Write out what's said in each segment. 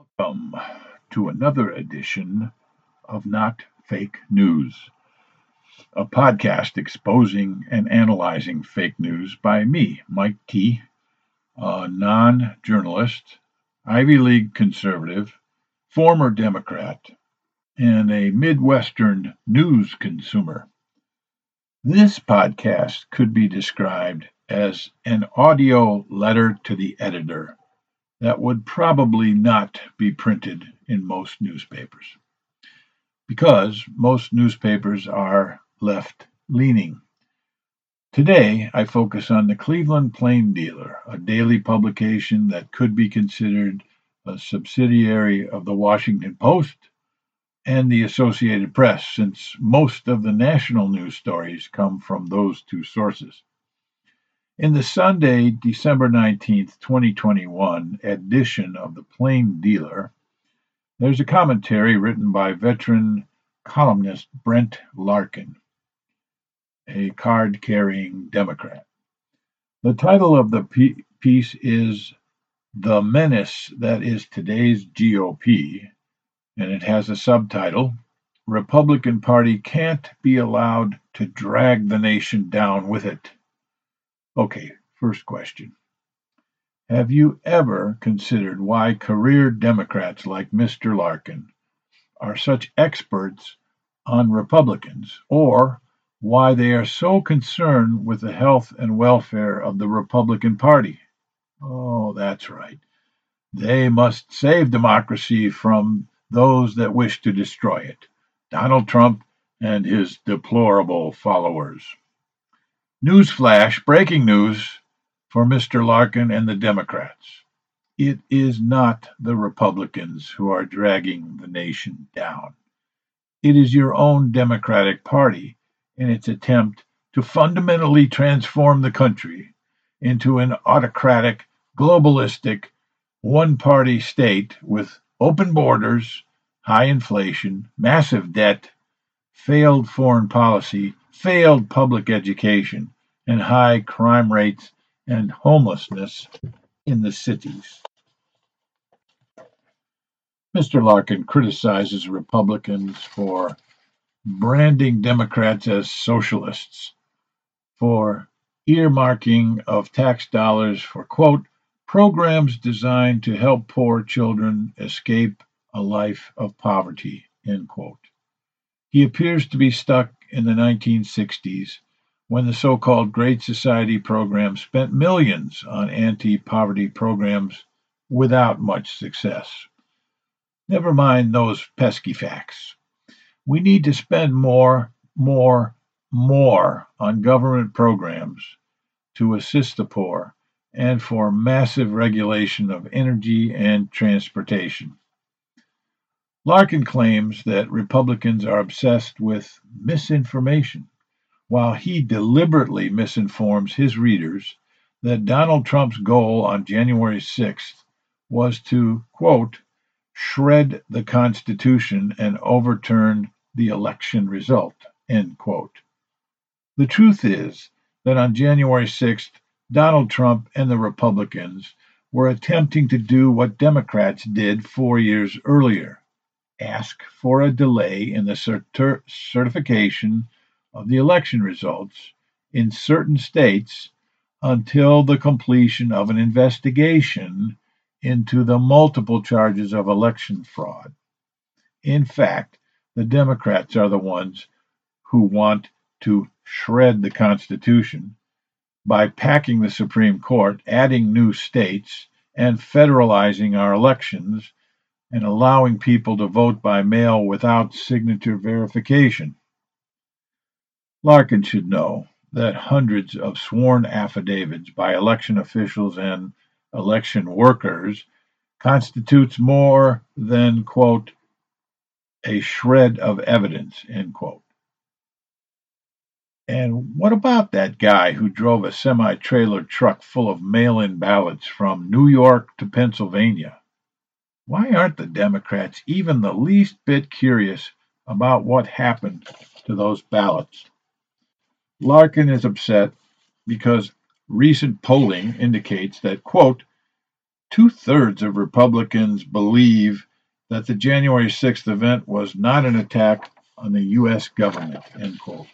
Welcome to another edition of Not Fake News, a podcast exposing and analyzing fake news by me, Mike T., a non journalist, Ivy League conservative, former Democrat, and a Midwestern news consumer. This podcast could be described as an audio letter to the editor that would probably not be printed in most newspapers because most newspapers are left leaning. Today, I focus on the Cleveland Plain Dealer, a daily publication that could be considered a subsidiary of the Washington Post and the Associated Press, since most of the national news stories come from those two sources. In the Sunday, December 19th, 2021 edition of the Plain Dealer, there's a commentary written by veteran columnist Brent Larkin, a card carrying Democrat. The title of the piece is The Menace That Is Today's GOP and it has a subtitle Republican Party Can't Be Allowed to Drag the Nation Down with It. Okay, first question. Have you ever considered why career Democrats like Mr. Larkin are such experts on Republicans, or why they are so concerned with the health and welfare of the Republican Party? Oh, that's right. They must save democracy from those that wish to destroy it Donald Trump and his deplorable followers. Newsflash, breaking news for Mr. Larkin and the Democrats. It is not the Republicans who are dragging the nation down. It is your own Democratic Party in its attempt to fundamentally transform the country into an autocratic, globalistic, one party state with open borders, high inflation, massive debt, failed foreign policy, failed public education, and high crime rates and homelessness in the cities. Mr. Larkin criticizes Republicans for branding Democrats as socialists, for earmarking of tax dollars for, quote, programs designed to help poor children escape a life of poverty. End quote. He appears to be stuck in the 1960s when the so called Great Society program spent millions on anti poverty programs without much success. Never mind those pesky facts. We need to spend more, more, more on government programs to assist the poor and for massive regulation of energy and transportation. Larkin claims that Republicans are obsessed with misinformation, while he deliberately misinforms his readers that Donald Trump's goal on January 6th was to, quote, shred the Constitution and overturn the election result, end quote. The truth is that on January 6th, Donald Trump and the Republicans were attempting to do what Democrats did four years earlier ask for a delay in the certi- certification of the election results in certain states until the completion of an investigation into the multiple charges of election fraud. In fact, the Democrats are the ones who want to shred the Constitution by packing the Supreme Court, adding new states, and federalizing our elections and allowing people to vote by mail without signature verification. Larkin should know that hundreds of sworn affidavits by election officials and election workers constitutes more than, quote, a shred of evidence, end quote. And what about that guy who drove a semi trailer truck full of mail in ballots from New York to Pennsylvania? Why aren't the Democrats even the least bit curious about what happened to those ballots? Larkin is upset because recent polling indicates that, quote, two thirds of Republicans believe that the January 6th event was not an attack on the U.S. government. End quote.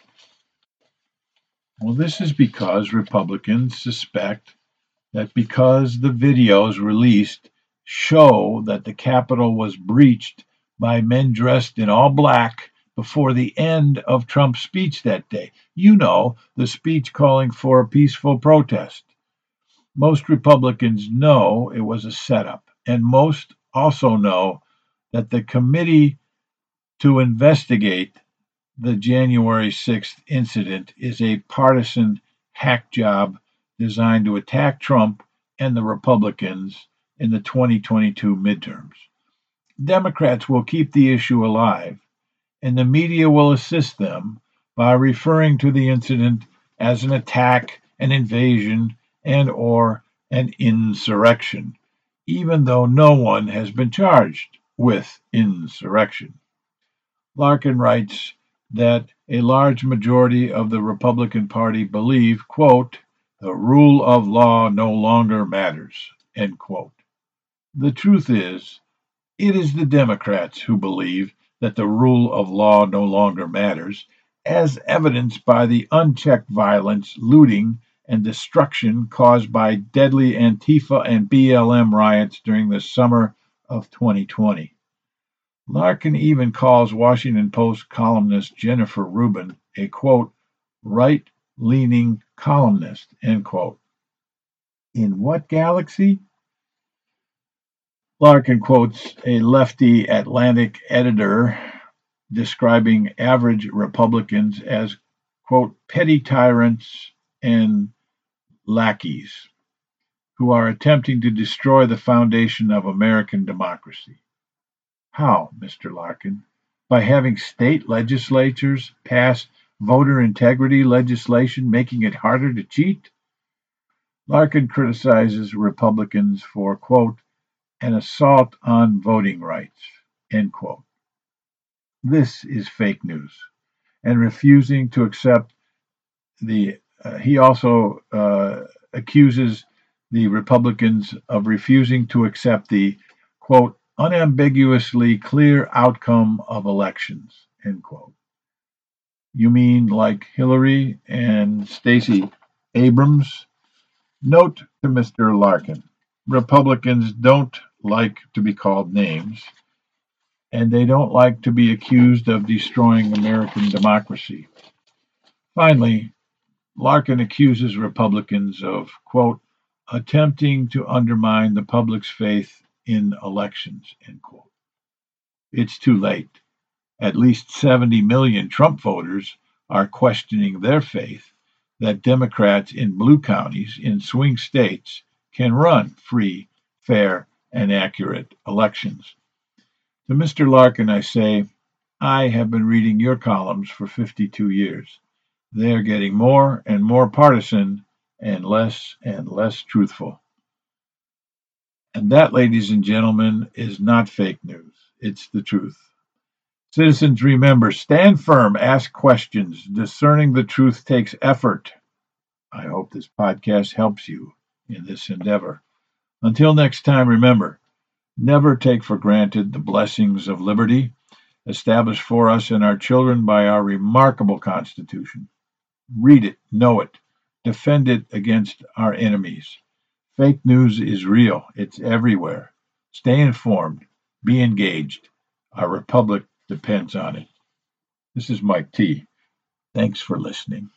Well, this is because Republicans suspect that because the videos released show that the Capitol was breached by men dressed in all black before the end of Trump's speech that day. You know, the speech calling for a peaceful protest. Most Republicans know it was a setup, and most also know that the committee to investigate the January 6th incident is a partisan hack job designed to attack Trump and the Republicans in the 2022 midterms. Democrats will keep the issue alive, and the media will assist them by referring to the incident as an attack, an invasion, and or an insurrection, even though no one has been charged with insurrection. Larkin writes that a large majority of the Republican Party believe, quote, the rule of law no longer matters, end quote. The truth is, it is the Democrats who believe that the rule of law no longer matters, as evidenced by the unchecked violence, looting, and destruction caused by deadly Antifa and BLM riots during the summer of 2020. Larkin even calls Washington Post columnist Jennifer Rubin a quote, right leaning columnist, end quote. In what galaxy? Larkin quotes a lefty Atlantic editor describing average Republicans as, quote, petty tyrants and lackeys who are attempting to destroy the foundation of American democracy. How, Mr. Larkin? By having state legislatures pass voter integrity legislation, making it harder to cheat? Larkin criticizes Republicans for, quote, an assault on voting rights, end quote. This is fake news. And refusing to accept the, uh, he also uh, accuses the Republicans of refusing to accept the, quote, unambiguously clear outcome of elections, end quote. You mean like Hillary and Stacey Abrams? Note to Mr. Larkin Republicans don't like to be called names, and they don't like to be accused of destroying American democracy. Finally, Larkin accuses Republicans of, quote, attempting to undermine the public's faith in elections, end quote. It's too late. At least 70 million Trump voters are questioning their faith that Democrats in blue counties in swing states can run free, fair, and accurate elections. To Mr. Larkin, I say, I have been reading your columns for 52 years. They are getting more and more partisan and less and less truthful. And that, ladies and gentlemen, is not fake news. It's the truth. Citizens, remember stand firm, ask questions. Discerning the truth takes effort. I hope this podcast helps you in this endeavor. Until next time, remember never take for granted the blessings of liberty established for us and our children by our remarkable Constitution. Read it, know it, defend it against our enemies. Fake news is real, it's everywhere. Stay informed, be engaged. Our republic depends on it. This is Mike T. Thanks for listening.